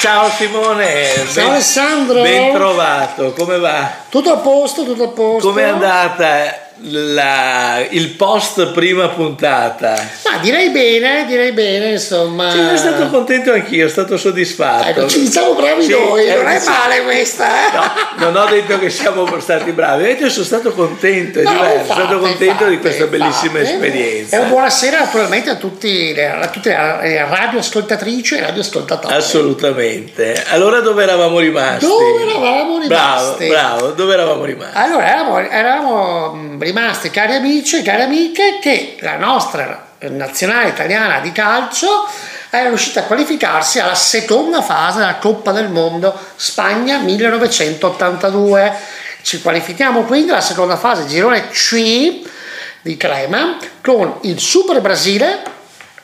Ciao Simone, Ciao ben, Alessandro. ben trovato, come va? Tutto a posto, tutto a posto. Com'è andata la- il post prima puntata? Ma direi bene, direi bene, insomma. Sono stato contento anch'io, sono stato soddisfatto. Ecco, ci diciamo bravi Sì, noi, eh, non è male questa, eh? No, non ho detto che siamo stati bravi, detto sono stato contento, No, infatti, sono stato contento di infatti, questa bellissima infatti. esperienza. E buonasera naturalmente a, tutti a tutte le radioascoltatrici e radioascoltatori. Assolutamente. Allora dove eravamo rimasti? Dove eravamo Bravo, rimasti? bravo, dove eravamo rimasti? Allora, eravamo, eravamo, mh, rimasti cari amici e cari amiche che la nostra nazionale italiana di calcio era riuscita a qualificarsi alla seconda fase della Coppa del Mondo Spagna 1982. Ci qualifichiamo quindi alla seconda fase, girone C di Crema, con il Super Brasile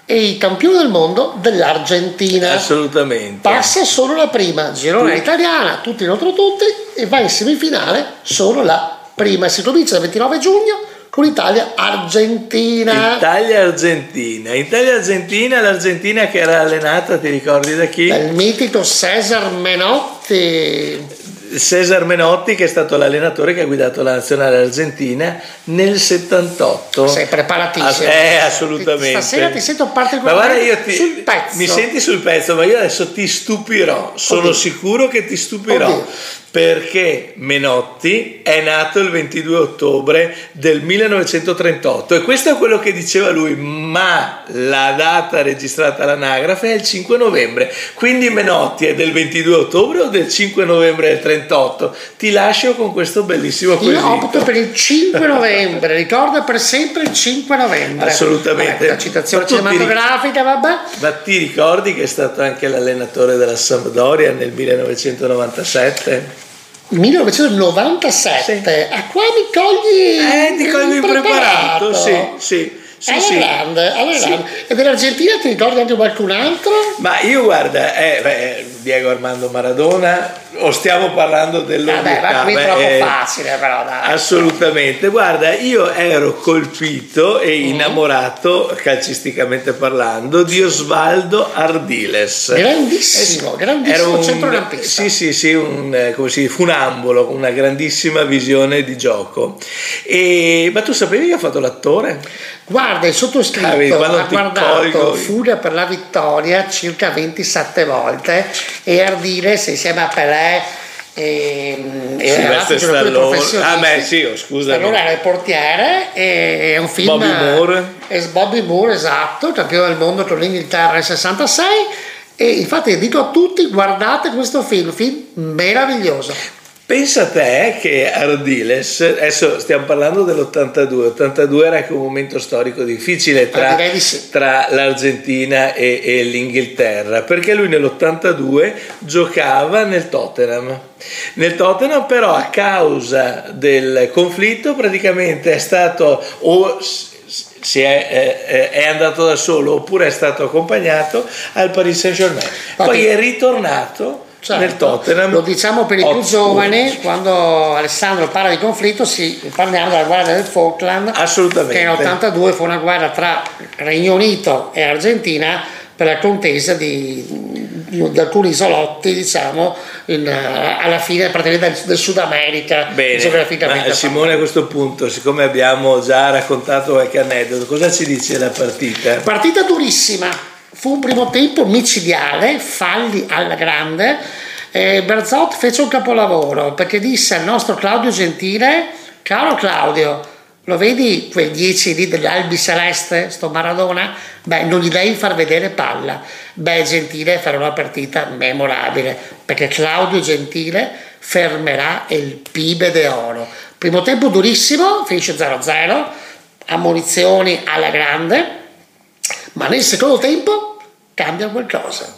e i campioni del mondo dell'Argentina. Assolutamente. Passa solo la prima, girone italiana, tutti contro tutti, e va in semifinale solo la prima. Si comincia il 29 giugno con Italia-Argentina. Italia-Argentina. Italia-Argentina, l'Argentina che era allenata, ti ricordi da chi? Dal mitico Cesar Menotti. Cesar Menotti che è stato l'allenatore che ha guidato la nazionale argentina nel 78. Sei preparatissimo. Eh, assolutamente. Stasera ti sento particolarmente io ti, sul pezzo. mi senti sul pezzo, ma io adesso ti stupirò, sono Oddio. sicuro che ti stupirò. Oddio. Perché Menotti è nato il 22 ottobre del 1938 e questo è quello che diceva lui, ma la data registrata all'anagrafe è il 5 novembre, quindi Menotti è del 22 ottobre o del 5 novembre del 38? Ti lascio con questo bellissimo Io quesito. opto per il 5 novembre, ricorda per sempre il 5 novembre. Assolutamente. Vabbè, la citazione cinematografica, vabbè. Ma ti ricordi che è stato anche l'allenatore della Sampdoria nel 1997? 1997, a qua mi cogli Eh, ti cogli impreparato, sì, sì, sì, alla sì. grande, alla Sì. grande. E dell'Argentina ti ricordi anche qualcun altro? Ma io guarda, eh, beh, Diego Armando Maradona, o stiamo parlando dell'onda? Vabbè, ma qui è troppo eh, facile però, dai. Assolutamente, guarda, io ero colpito e Mm. innamorato, calcisticamente parlando, di Osvaldo Ardiles. Grandissimo, grandissimo Era un- centrocampista. Sì, sì, sì, un, eh, come si funambolo, con una grandissima visione di gioco. E, ma tu sapevi che ha fatto l'attore? Guarda, il sottoscritto Ah, ha guardato colgo- Furia per la vittoria circa 27 volte e Ardiles insieme a Pelé e, e giocatori Stallone. Ah, beh, sì, oh. Stallone era il portiere e è un film Bobby Moore. è Bobby Moore, esatto, campione del mondo con l'Inghilterra nel 66 e infatti dico a tutti guardate questo film, film meraviglioso. Pensa a te che Ardiles, adesso stiamo parlando dell'82, 82 era anche un momento storico difficile tra, Ah, tra l'Argentina e, e l'Inghilterra, perché lui nell'82 giocava nel Tottenham. Nel Tottenham però a causa del conflitto praticamente è stato o è, eh, è andato da solo oppure è stato accompagnato al Paris Saint Germain. Poi è ritornato Certo, nel Tottenham. Lo diciamo per i più giovani, quando Alessandro parla di conflitto, si parliamo della guerra del Falkland, Assolutamente. che nell'82 fu una guerra tra Regno Unito e Argentina per la contesa di, di- alcuni isolotti, diciamo, in, alla fine praticamente del, Sud America, Bene, geograficamente. ma Simone a questo punto, siccome abbiamo già raccontato qualche aneddoto, cosa ci dice la partita? Partita durissima, fu un primo tempo micidiale, falli alla grande. Eh, Berzot fece un capolavoro perché disse al nostro Claudio Gentile: Caro Claudio, lo vedi quei 10 lì degli Albi Celeste, sto Maradona? Beh, non gli devi far vedere palla. Beh, Gentile farà una partita memorabile perché Claudio Gentile fermerà il PIB de oro. Primo tempo durissimo, finisce 0-0, ammonizioni alla grande ma nel secondo tempo cambia qualcosa.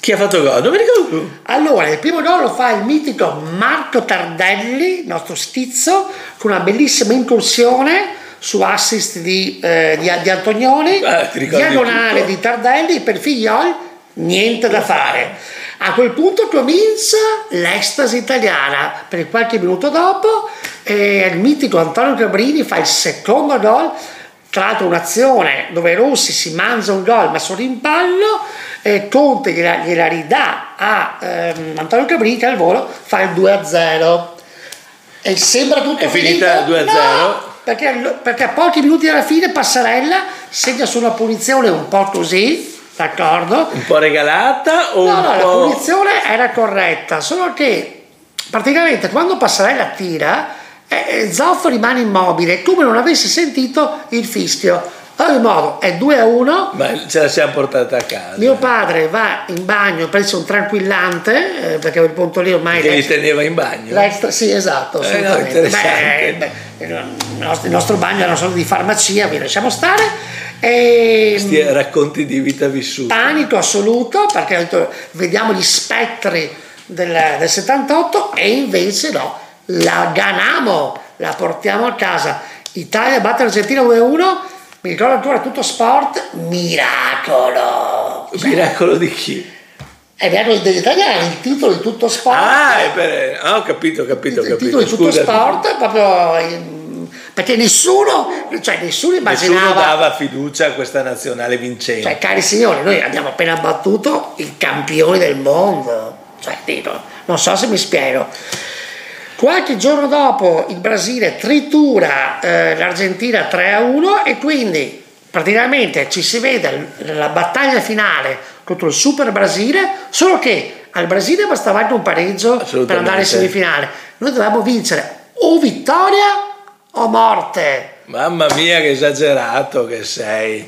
Chi ha fatto gol? Ricordo più. Allora, il primo gol lo fa il mitico Marco Tardelli, nostro stizzo, con una bellissima incursione su assist di, eh, di, di Antonioni, Ah, diagonale di Tardelli, per Figliol niente da fare. A quel punto comincia l'estasi italiana, per qualche minuto dopo eh, il mitico Antonio Cabrini fa il secondo gol tra l'altro un'azione dove Rossi si mangia un gol ma sul rimpallo eh, Conte gliela, gliela, ridà a ehm, Antonio Cabrita al volo fa il 2-0 e sembra tutto è finita 2-0 no, perché, perché, a pochi minuti alla fine Passarella segna su una punizione un po' così d'accordo? Un po' regalata o no no po'... la punizione era corretta solo che praticamente quando Passarella tira eh, Zoff rimane immobile come non avesse sentito il fischio. Ad ogni modo è 2 a 1. Ma ce la siamo portata a casa. Mio padre va in bagno, prese un tranquillante, eh, perché a quel punto lì ormai. Che li teneva in bagno? L'extra, sì, esatto. Eh, no, beh, beh, il, nostro, il nostro bagno era solo di farmacia, vi lasciamo stare. E, Questi racconti di vita vissuta. Panico assoluto, perché vediamo gli spettri del, del 78 e invece no la ganamo, la portiamo a casa. Italia batte l'Argentina 2-1, mi ricordo ancora tutto sport, miracolo. Miracolo di chi? È miracolo degli italiani, il titolo di tutto sport. Ah, è per... ah ho capito, ho capito, il, ho capito. Il titolo di tutto sport è proprio... Perché nessuno, cioè nessuno immaginava... Nessuno dava fiducia a questa nazionale vincente. Cioè, cari signori, noi abbiamo appena battuto i campioni del mondo. Cioè, dico, non so se mi spiego. Qualche giorno dopo il Brasile tritura eh, l'Argentina 3 a 1 e quindi praticamente ci si vede la battaglia finale contro il Super Brasile, solo che al Brasile bastava anche un pareggio per andare in semifinale. Noi dovevamo vincere o vittoria o morte. Mamma mia che esagerato che sei.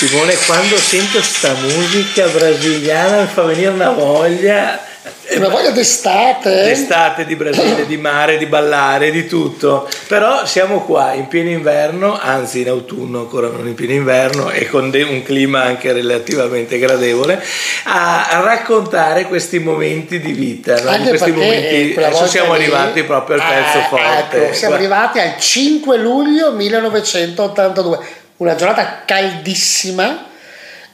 Simone, quando sento sta musica brasiliana mi fa venire una voglia. Una voglia d'estate. D'estate, di Brasile, di mare, di ballare, di tutto. Però siamo qua in pieno inverno, anzi in autunno, ancora non in pieno inverno, e con un clima anche relativamente gradevole, a, a raccontare questi momenti di vita. No? questi momenti, adesso siamo lì, arrivati proprio al pezzo ah, forte. Ecco, siamo arrivati al 5 luglio 1982 una giornata caldissima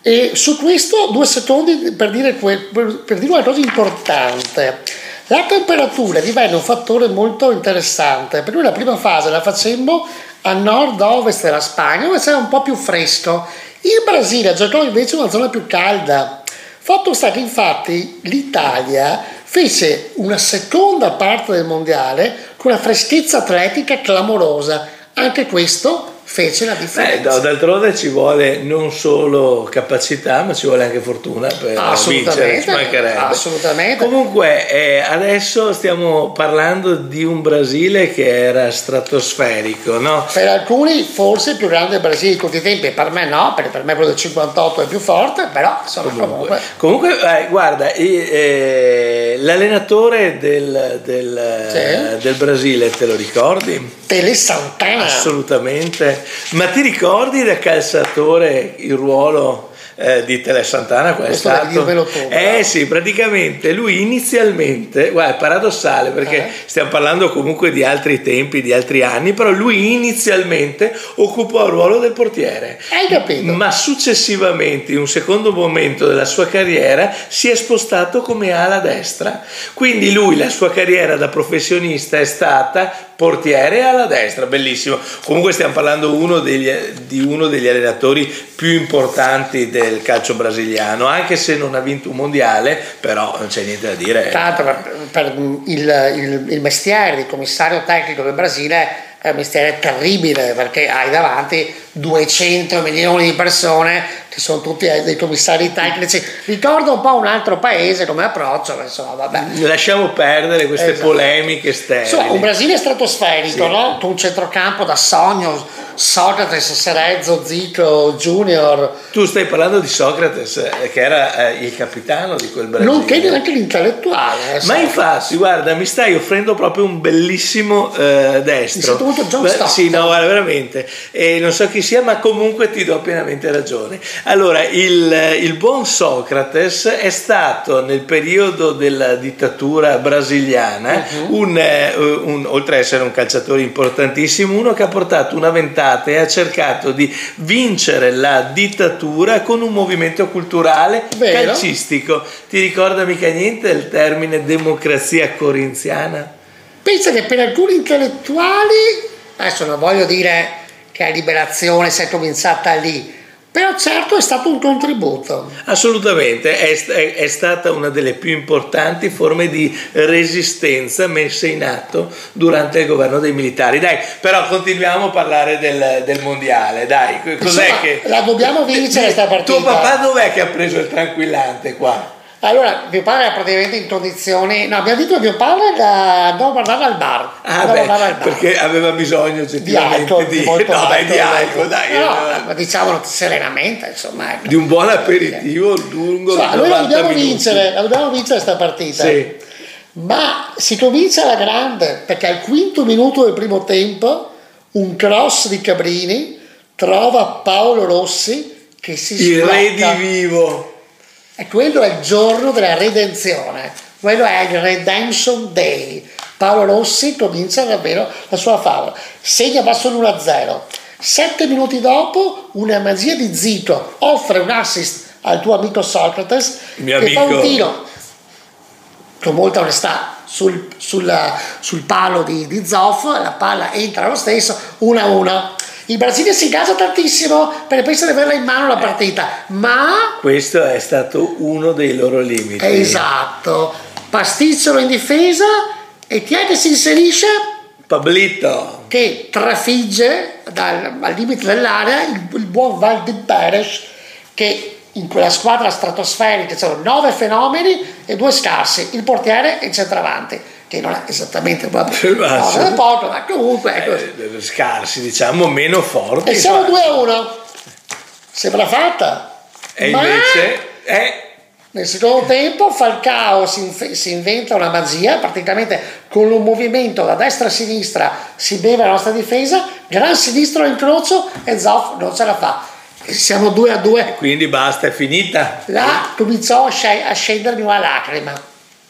e su questo due secondi per dire, per, dire una cosa importante. La temperatura divenne un fattore molto interessante, per cui la prima fase la facemmo a nord-ovest della Spagna, dove c'era un po' più fresco. Il Brasile giocò invece una zona più calda. Fatto sta che infatti l'Italia fece una seconda parte del mondiale con una freschezza atletica clamorosa. Anche questo fece la differenza. Beh, d'altronde ci vuole non solo capacità, ma ci vuole anche fortuna per vincere, ci mancherebbe. Assolutamente. Comunque, eh, adesso stiamo parlando di un Brasile che era stratosferico, no? Per alcuni forse il più grande Brasile di tutti i tempi, per me no, perché per me quello del 58 è più forte, però insomma comunque. Comunque, eh, guarda, eh, l'allenatore del, del, sì. del Brasile, te lo ricordi? Tele Santana. Assolutamente ma ti ricordi da calciatore il ruolo eh, di Tele Santana qual è stato? Eh sì, praticamente lui inizialmente, guarda, è paradossale perché eh. stiamo parlando comunque di altri tempi, di altri anni, però lui inizialmente occupò il ruolo del portiere. Hai capito? Ma successivamente, in un secondo momento della sua carriera, si è spostato come ala destra. Quindi lui, la sua carriera da professionista è stata portiere alla destra, bellissimo. Comunque stiamo parlando uno degli, di uno degli allenatori più importanti del calcio brasiliano, anche se non ha vinto un mondiale, però non c'è niente da dire. L'altro per, per il, il, il mestiere di commissario tecnico del Brasile è un mestiere terribile perché hai davanti 200 milioni di persone che sono tutti dei commissari tecnici. Ricordo un po' un altro paese come approccio, ma insomma, vabbè. Lasciamo perdere queste esatto. polemiche sterili. Insomma, un Brasile stratosferico, sì. no? Un centrocampo da sogno, Socrates, Serezzo, Zico, Junior. Tu stai parlando di Socrates, eh, che era eh, il capitano di quel Brasile. Nonché neanche l'intellettuale. Eh, ma infatti, guarda, mi stai offrendo proprio un bellissimo eh, destro. Mi John Stockton. Sì, no, veramente. E non so chi sia, ma comunque ti do pienamente ragione. Allora, il, il, buon Socrates è stato nel periodo della dittatura brasiliana, uh-huh. un, eh, un, oltre ad essere un calciatore importantissimo, uno che ha portato una ventata e ha cercato di vincere la dittatura con un movimento culturale Vero. calcistico. Ti ricorda mica niente il termine democrazia corinziana? Pensa che per alcuni intellettuali, adesso non voglio dire che la liberazione sia cominciata lì, però certo è stato un contributo. Assolutamente, è, è, è, stata una delle più importanti forme di resistenza messe in atto durante il governo dei militari. Dai, però continuiamo a parlare del, del mondiale, dai, cos'è Insomma, che... La dobbiamo vincere questa partita. Tuo papà dov'è che ha preso il tranquillante qua? Allora, mio padre era praticamente in condizioni. No, abbiamo detto che mio padre da, a guardare al bar. Ah, beh, al bar. perché aveva bisogno oggettivamente di, alcol, di, molto no, alto, di alcol, dai. No, no, diciamolo serenamente, insomma. Ecco. Di un buon aperitivo lungo. Insomma, noi la dobbiamo minuti. vincere, la dobbiamo vincere questa partita. Sì. Ma si comincia alla grande, perché al quinto minuto del primo tempo un cross di Cabrini trova Paolo Rossi che si Il re di vivo e quello è il giorno della redenzione, quello è il Redemption Day. Paolo Rossi comincia davvero la sua favola, segna va solo 1-0. Sette minuti dopo, una magia di Zito offre un assist al tuo amico Socrates Mio che amico. fa un tiro con molta onestà sul, sul, sul palo di, di Zoff, la palla entra lo stesso 1-1 il Brasile si gasa tantissimo perché pensa di averla in mano la partita, ma... Questo è stato uno dei loro limiti. Esatto. Pasticciolo in difesa e chi è che si inserisce? Pablito. Che trafigge dal, al limite dell'area il, il buon Valdi Peres che in quella squadra stratosferica c'erano nove fenomeni e due scarsi, il portiere e il centravanti che non è esattamente proprio no, poco, ma comunque ecco. eh, scarsi, diciamo meno forti. E siamo 2 a 1. Sembra fatta. E invece è nel secondo tempo Falcao si, inf- si, inventa una magia, praticamente con un movimento da destra a sinistra si beve la nostra difesa, gran sinistro all'incrocio e Zoff non ce la fa. Siamo 2 a 2. Quindi basta, è finita. Là cominciò a scendermi una lacrima.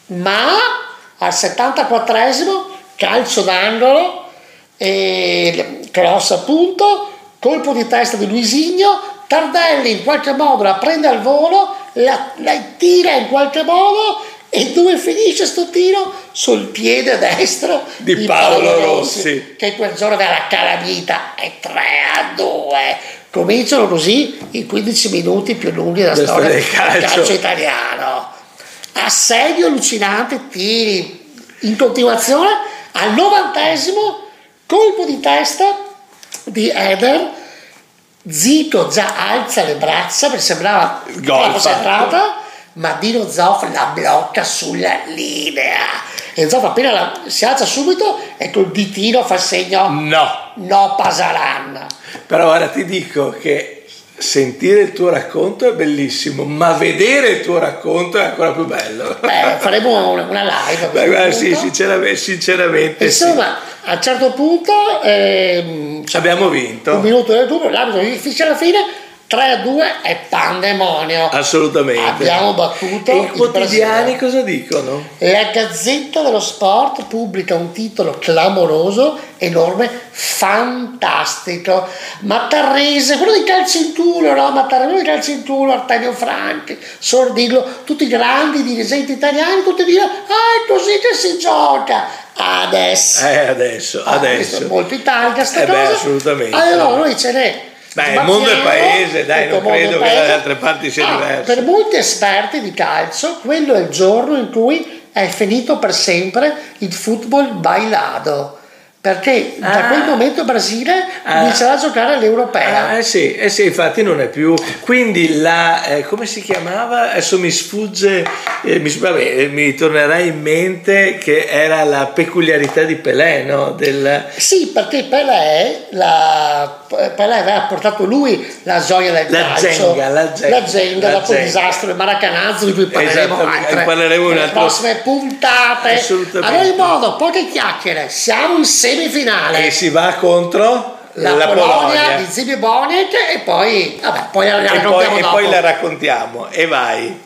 Ma al 74esimo calcio d'angolo e cross appunto colpo di testa di Luisigno, Tardelli in qualche modo la prende al volo, la, la tira in qualche modo e dove finisce sto tiro? Sul piede destro di, di Paolo, Paolo Rossi, Rossi, che quel giorno aveva la calamita e 3 a 2. Cominciano così i 15 minuti più lunghi della storia del calcio. calcio italiano. Assedio allucinante, tiri in continuazione al novantesimo colpo di testa di Eder. Zito già alza le braccia perché sembrava concentrata ma Dino Zoff la blocca sulla linea. E Zoff appena la, si alza subito e col ditino fa segno no. No Pasaran. Però ora ti dico che sentire il tuo racconto è bellissimo, ma vedere il tuo racconto è ancora più bello. Beh, faremo una live. Beh, guarda, sì, sinceramente, sinceramente Insomma, sì. a un certo punto ehm, abbiamo vinto. Un minuto del dubbio, l'arbitro finisce alla fine 3 a 2 è pandemonio. Assolutamente. Abbiamo battuto. E i quotidiani cosa dicono? La Gazzetta dello Sport pubblica un titolo clamoroso, enorme, fantastico. Mattarrese, quello di Calcintulo, no? Mattarrese, quello di Calcintulo, Artemio Franchi, Sordiglo, tutti i grandi dirigenti italiani, tutti dire, ah, è così che si gioca. Adesso. Eh, adesso, ah, adesso. Molto italica sta eh cosa. Beh, assolutamente. Allora, noi ce n'è Beh, il mondo è paese, dai, non credo che dalle altre parti sia ah, diverso. Per molti esperti di calcio, quello è il giorno in cui è finito per sempre il football bailado perché ah, da quel momento il Brasile ah, inizierà a giocare all'europea. Ah, eh sì, eh sì, infatti non è più. Quindi la eh, come si chiamava? Adesso mi sfugge, eh, mi, vabbè, eh, mi tornerà in mente che era la peculiarità di Pelé, no? Del... Sì, perché Pelé, la, Pelé aveva portato lui la gioia del la calcio, zenga, la zenga, la zenga dopo il disastro del Maracanazzo di cui parleremo altre, parleremo nelle prossime puntate. In modo, poche chiacchiere, siamo insieme semifinale. E si va contro la, la Polonia, Polonia, di Zibi Boniek e poi, vabbè, poi la e poi, e poi la raccontiamo e vai.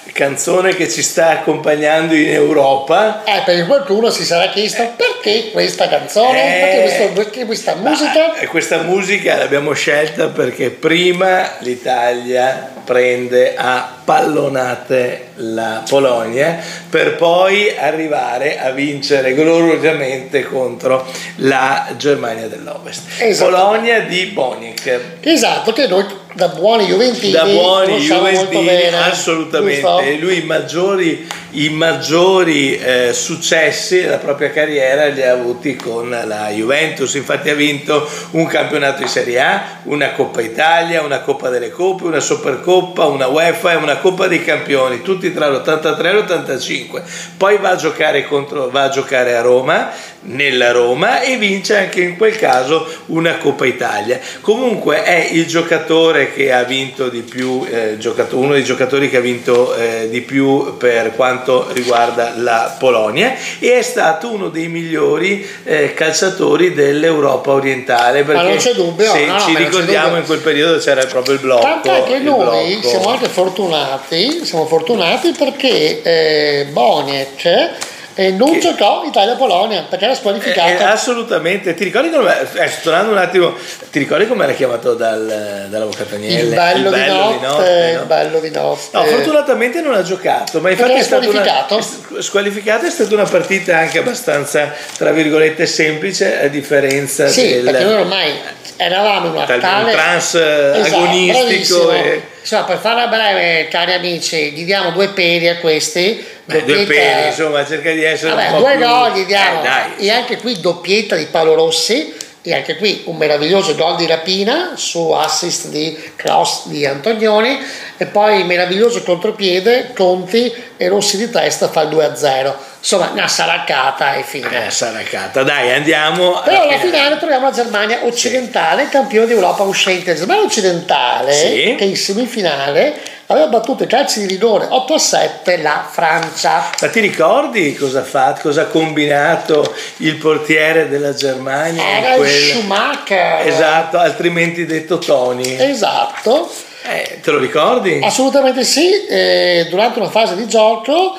canzone che ci sta accompagnando in Europa. Eh, perché qualcuno si sarà chiesto perché questa canzone, Eh, perché, questo- perché questa musica. E questa musica l'abbiamo scelta perché prima l'Italia prende a pallonate la Polonia per poi arrivare a vincere gloriosamente contro la Germania dell'Ovest. Esatto. Polonia di Boniek. Esatto, che noi da buoni juventini da buoni Juventini assolutamente. lui i maggiori, i maggiori eh, successi della propria carriera li ha avuti con la Juventus. Infatti ha vinto un campionato di Serie A una Coppa Italia una Coppa delle Coppe una Supercoppa una UEFA e una Coppa dei Campioni tutti tra l'83 e l'85 poi va a giocare, contro, va a, giocare a Roma nella Roma e vince anche in quel caso una Coppa Italia. Comunque è il giocatore che ha vinto di più, eh, uno dei giocatori che ha vinto eh, di più per quanto riguarda la Polonia e è stato uno dei migliori eh, calciatori dell'Europa orientale perché non c'è dubbio, se no, ci ma ricordiamo in quel periodo c'era proprio il blocco Tant'è che noi blocco. siamo anche fortunati, siamo fortunati perché eh, Boniek eh, non Che- giocò Italia-Polonia perché era Eh, squalificato. assolutamente, ti ricordi come eh, tornando un attimo, ti ricordi come era chiamato dal, dall'avvocato Agnelli? il bello, di notte, no? il bello di notte. No, fortunatamente non ha giocato, ma infatti Perché è stata una, squalificato? è st- squalificato, è stata una partita anche abbastanza, tra virgolette, semplice a differenza Sì, del perché noi ormai eravamo in una tal- tale un trans eh, Esatto, agonistico e Insomma, per farla breve, cari amici, gli diamo due peli a questi. Beh, due peli, insomma, cerca di essere Vabbè, un po' due più... gol gli diamo. Eh, e anche qui doppietta di Paolo Rossi. E anche qui un meraviglioso gol di rapina su assist di Klaus di Antonioni e poi meraviglioso contropiede Conti e Rossi di testa fa il 2-0 insomma una saraccata e fine Eh, saracata. Dai, andiamo però alla alla finale troviamo la Germania occidentale, campione d'Europa uscente. La Germania occidentale, Sì. che in semifinale aveva battuto i calci di rigore 8 a 7 la Francia. Ma ti ricordi cosa ha fatto, cosa ha combinato il portiere della Germania? Era quel- Schumacher. Esatto, altrimenti detto Tony. Esatto, Eh, te lo ricordi? assolutamente sì. eh, durante una fase di gioco,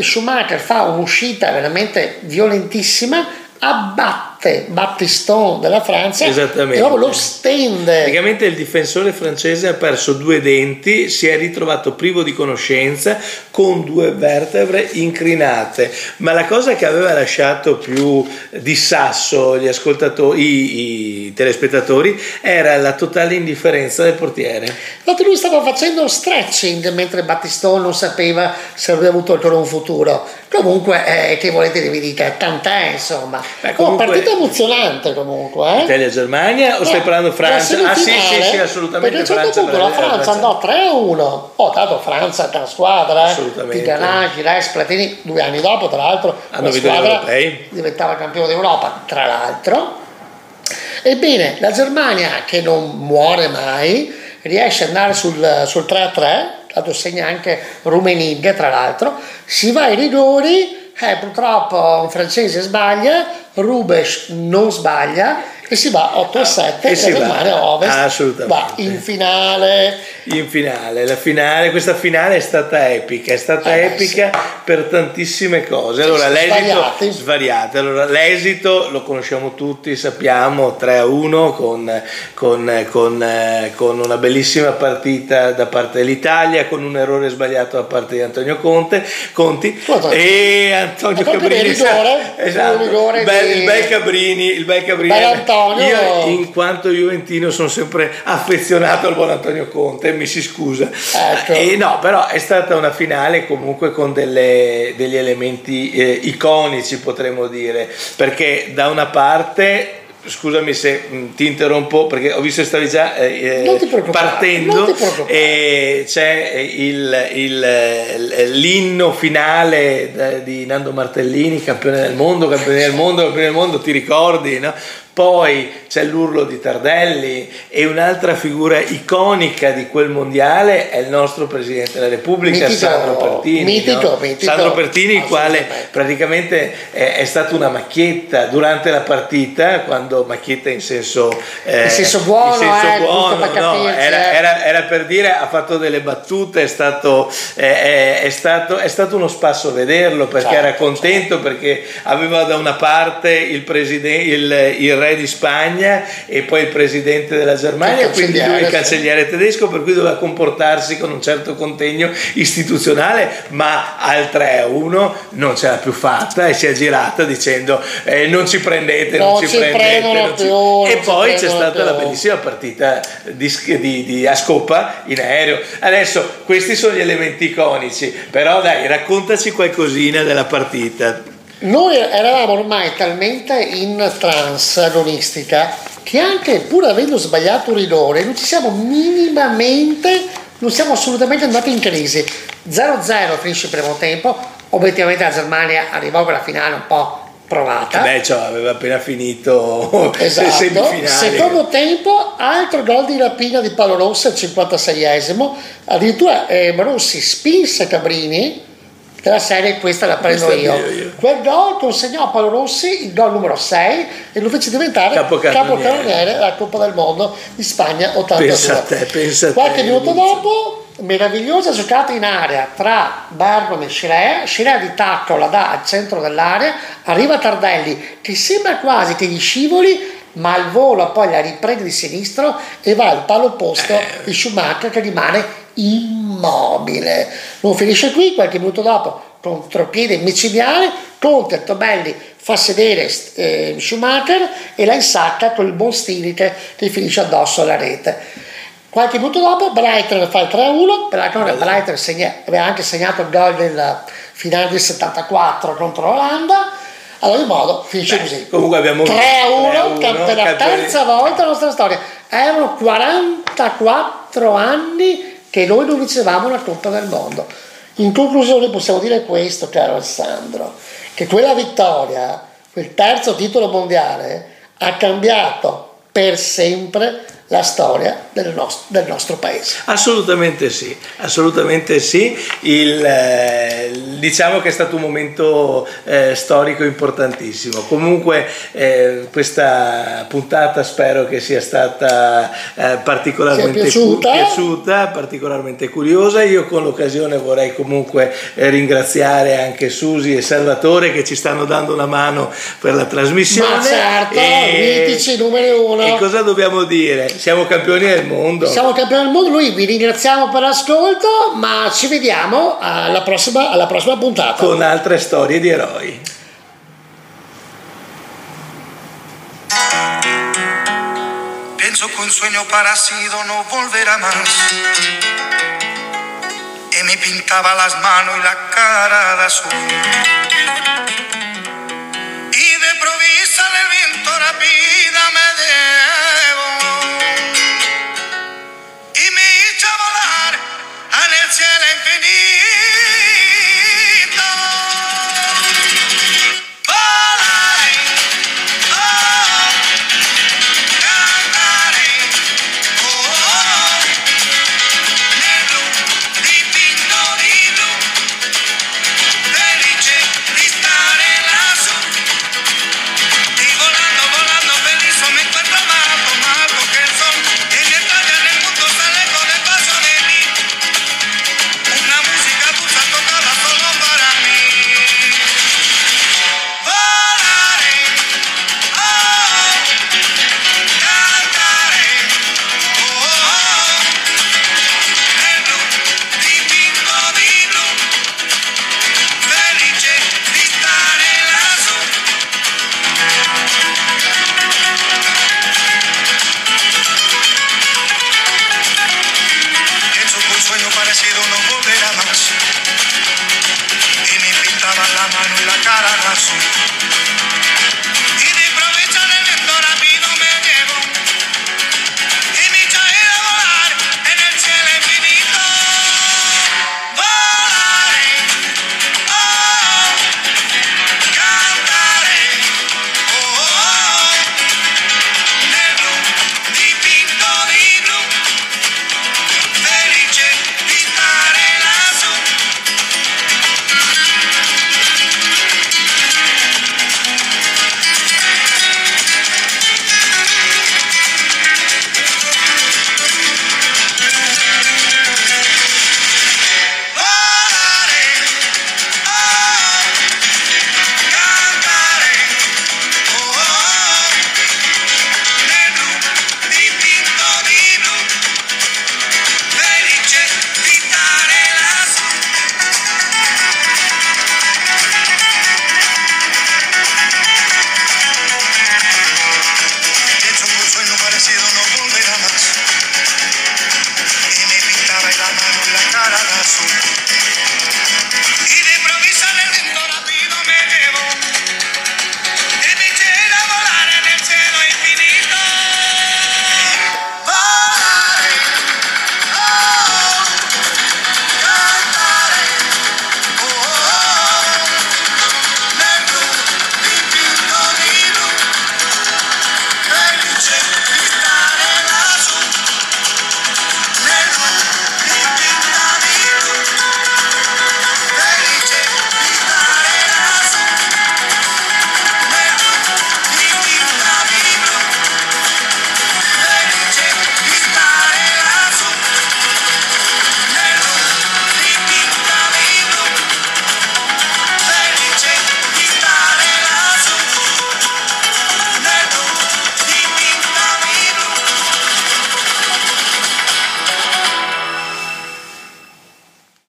Schumacher fa un'uscita veramente violentissima, abbatte Battiston della Francia Esattamente. e proprio lo stende. Praticamente il difensore francese ha perso due denti, si è ritrovato privo di conoscenza con due vertebre incrinate. Ma la cosa che aveva lasciato più di sasso gli ascoltatori, i, i telespettatori, era la totale indifferenza del portiere. Infatti lui stava facendo stretching mentre Battistone non sapeva se avrebbe avuto ancora un futuro. Comunque, eh, che volete che vi dica? Tant'è, insomma. Beh, Oh, comunque- partita emozionante comunque. Eh? Italia-Germania o stai Eh, parlando Francia? Ah sì, sì, sì, assolutamente. Perché a un certo punto la Francia andò 3 a 1. Oh, tanto Francia è una squadra, eh. Assolutamente. Tigana, Gires, Platini, due anni dopo, tra l'altro, Hanno la squadra diventava campione d'Europa, tra l'altro. Ebbene, la Germania, che non muore mai, riesce ad andare sul, sul 3 a 3, tanto segna anche Rumenig, tra l'altro, si va ai rigori, eh, purtroppo un francese sbaglia, Rubes non sbaglia e si va 8 a 7 E si la va. Germania Ovest Assolutamente. va in finale. In finale, la finale, questa finale è stata epica, è stata Eh, epica per tantissime cose. Allora, Sì, l'esito svariate. Allora, l'esito lo conosciamo tutti, sappiamo 3 a 1 con, con- con, eh, con una bellissima partita da parte dell'Italia, con un errore sbagliato da parte di Antonio Conte, Conti e Antonio di rigore, esatto, il rigore bel, di- il bel Cabrini, il bel Cabrini. Antonio. Io in quanto Juventino sono sempre affezionato al buon Antonio Conte, mi si scusa. Ecco. E no, però è stata una finale comunque con delle- degli elementi eh, iconici, potremmo dire, perché da una parte scusami se mh, ti interrompo perché ho visto che stavi già eh, preoccupare, partendo e c'è il, il- l'inno finale di Nando Martellini campione del mondo campione del mondo campione del mondo ti ricordi no? Poi c'è l'urlo di Tardelli e un'altra figura iconica di quel mondiale è il nostro Presidente della Repubblica, Mitico, Sandro Pertini. mitico, no? mitico. Sandro Pertini, il quale praticamente è, è stato una macchietta durante la partita, quando macchietta in senso, eh, In senso buono, in senso eh, buono, no, capirci, era, eh. era- era per dire, ha fatto delle battute, è stato, eh, è, stato, è stato uno spasso vederlo perché Certo, era contento perché aveva da una parte il, preside- il, il re di Spagna e poi il presidente della Germania, quindi lui il cancelliere, tedesco, per cui doveva comportarsi con un certo contegno istituzionale, ma al 3 a 1 non ce l'ha più fatta e si è girata dicendo eh, non ci prendete, non, Non ci ci prendete. non ci-" più, non E ci poi c'è stata la più. bellissima partita di, di, di- a Scopa in aereo. Adesso questi sono gli elementi iconici, però dai, raccontaci qualcosina della partita. Noi eravamo ormai talmente in trance agonistica che anche pur avendo sbagliato un ridore non ci siamo minimamente, non siamo assolutamente andati in crisi. 0-0 finisce il primo tempo, obiettivamente la Germania arrivò con la finale un po' provata. Beh, cioè, aveva appena finito le Esatto. semifinali. Secondo tempo, altro gol di rapina di Paolo Rossi al 56esimo. Addirittura eh, Rossi spinse Cabrini della serie questa la prendo io. io. Quel gol consegnò a Paolo Rossi il gol numero 6 e lo fece diventare Capocannoniere. della Coppa del Mondo di Spagna 82. Pensa a te, pensa a te. Qualche minuto dopo, meravigliosa giocata in area tra Bergamo e Scirea. Scirea di tacco la dà al centro dell'area, arriva Tardelli che sembra quasi che gli scivoli, ma al volo poi la riprende di sinistro e va al palo opposto Eh. di Schumacher che rimane immobile. Non finisce qui, qualche minuto dopo, contropiede micidiale, Conte Tobelli fa sedere eh, Schumacher e la insacca col buon Stiliche che finisce addosso alla rete. Qualche minuto dopo Breiter fa il 3-1, peraltro Breiter segna- aveva anche segnato il gol del finale del 74 contro l'Olanda. Ad ogni modo finisce così. Comunque abbiamo 3-1 3-1, per la terza volta nella nostra storia. Erano 44 anni che noi non vincevamo la Coppa del Mondo. In conclusione possiamo dire questo, caro Alessandro, che quella vittoria, quel terzo titolo mondiale, ha cambiato per sempre la storia del nostro, del nostro paese. Assolutamente sì, assolutamente sì. Il, eh, diciamo che è stato un momento eh, storico importantissimo. Comunque eh, questa puntata spero che sia stata eh, particolarmente piaciuta. cu- piaciuta, particolarmente curiosa. Io con l'occasione vorrei comunque eh, ringraziare anche Susi e Salvatore che ci stanno dando una mano per la trasmissione. Ma certo, E- mitici numeri uno. E cosa dobbiamo dire? Siamo campioni del mondo. Siamo campioni del mondo, noi vi ringraziamo per l'ascolto, ma ci vediamo alla prossima, alla prossima puntata. con altre storie di eroi. Pienso que un sueño parecido no volverá más. Y me pintaba las manos y la cara de azul. Y de provisa el viento rápido